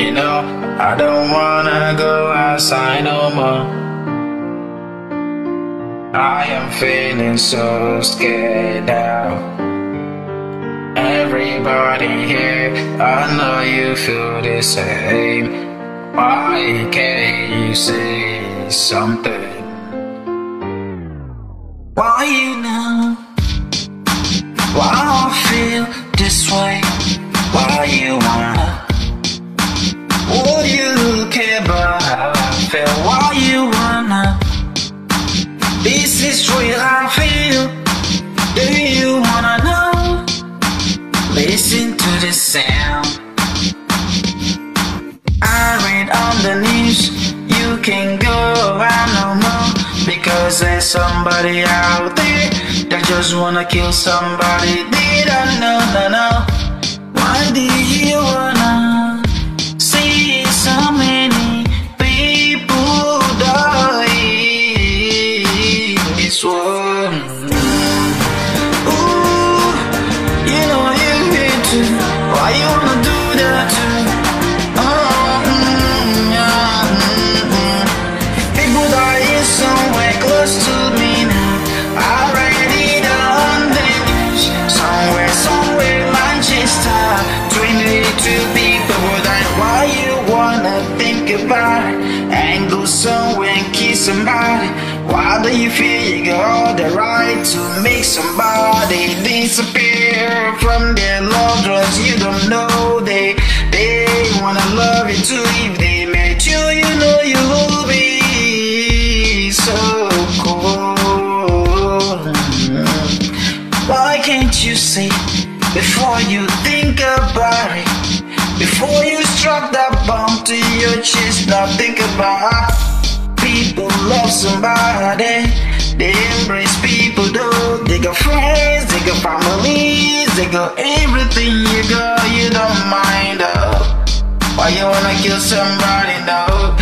You know, I don't wanna go outside no more. I am feeling so scared now. Everybody here, I know you feel the same. Why can't you say something? Why you know? Why I feel this way? This is real I feel. Do you wanna know? Listen to the sound. I read on the news. You can go around no more because there's somebody out there that just wanna kill somebody. Did I know? No, no. Why do you wanna see so somebody? Why do you feel you got all the right to make somebody disappear from their loved ones? You don't know they they wanna love you too. If they met you, you know you will be so cold. Why can't you see before you think about it? Before you strap that bomb to your chest, now think about people love somebody. They embrace people though. They got friends, they got families, they got everything you got. You don't mind though. Why you wanna kill somebody now?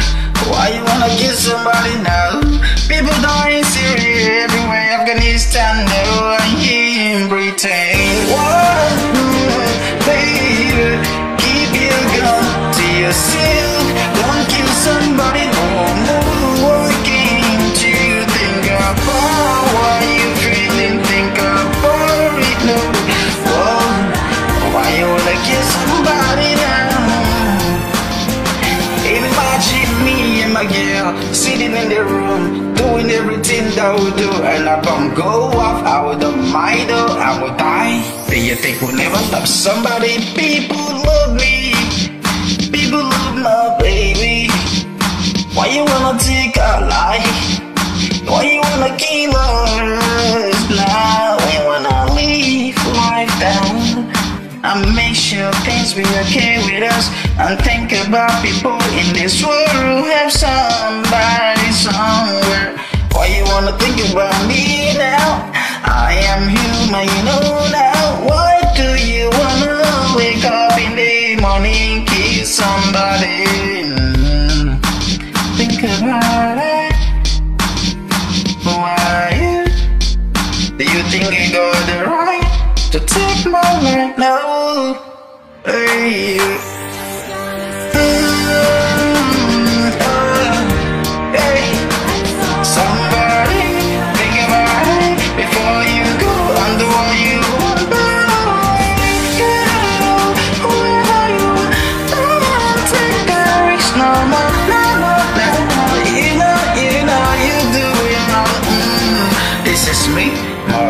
Why you wanna kill somebody now? People dying Syria everywhere, Afghanistan, no, girl sitting in the room, doing everything that we do, and I bomb go off. I would mind though, I would die. Do you think we'll never love somebody? People love me, people love my baby. Why you wanna take our life? Sure things be okay with us and think about people in this world who have somebody somewhere. Why you wanna think about me now? I am human, you know now. Why do you wanna wake up in the morning, kiss somebody? Mm, Think about it. Why you? Do you think I got the right to take my life you you you no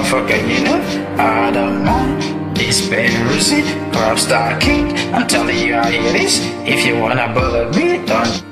motherfucker, you know. I don't mind. This Peruzzi, pop star king. I'm telling you I how it is. If you wanna bullet me, don't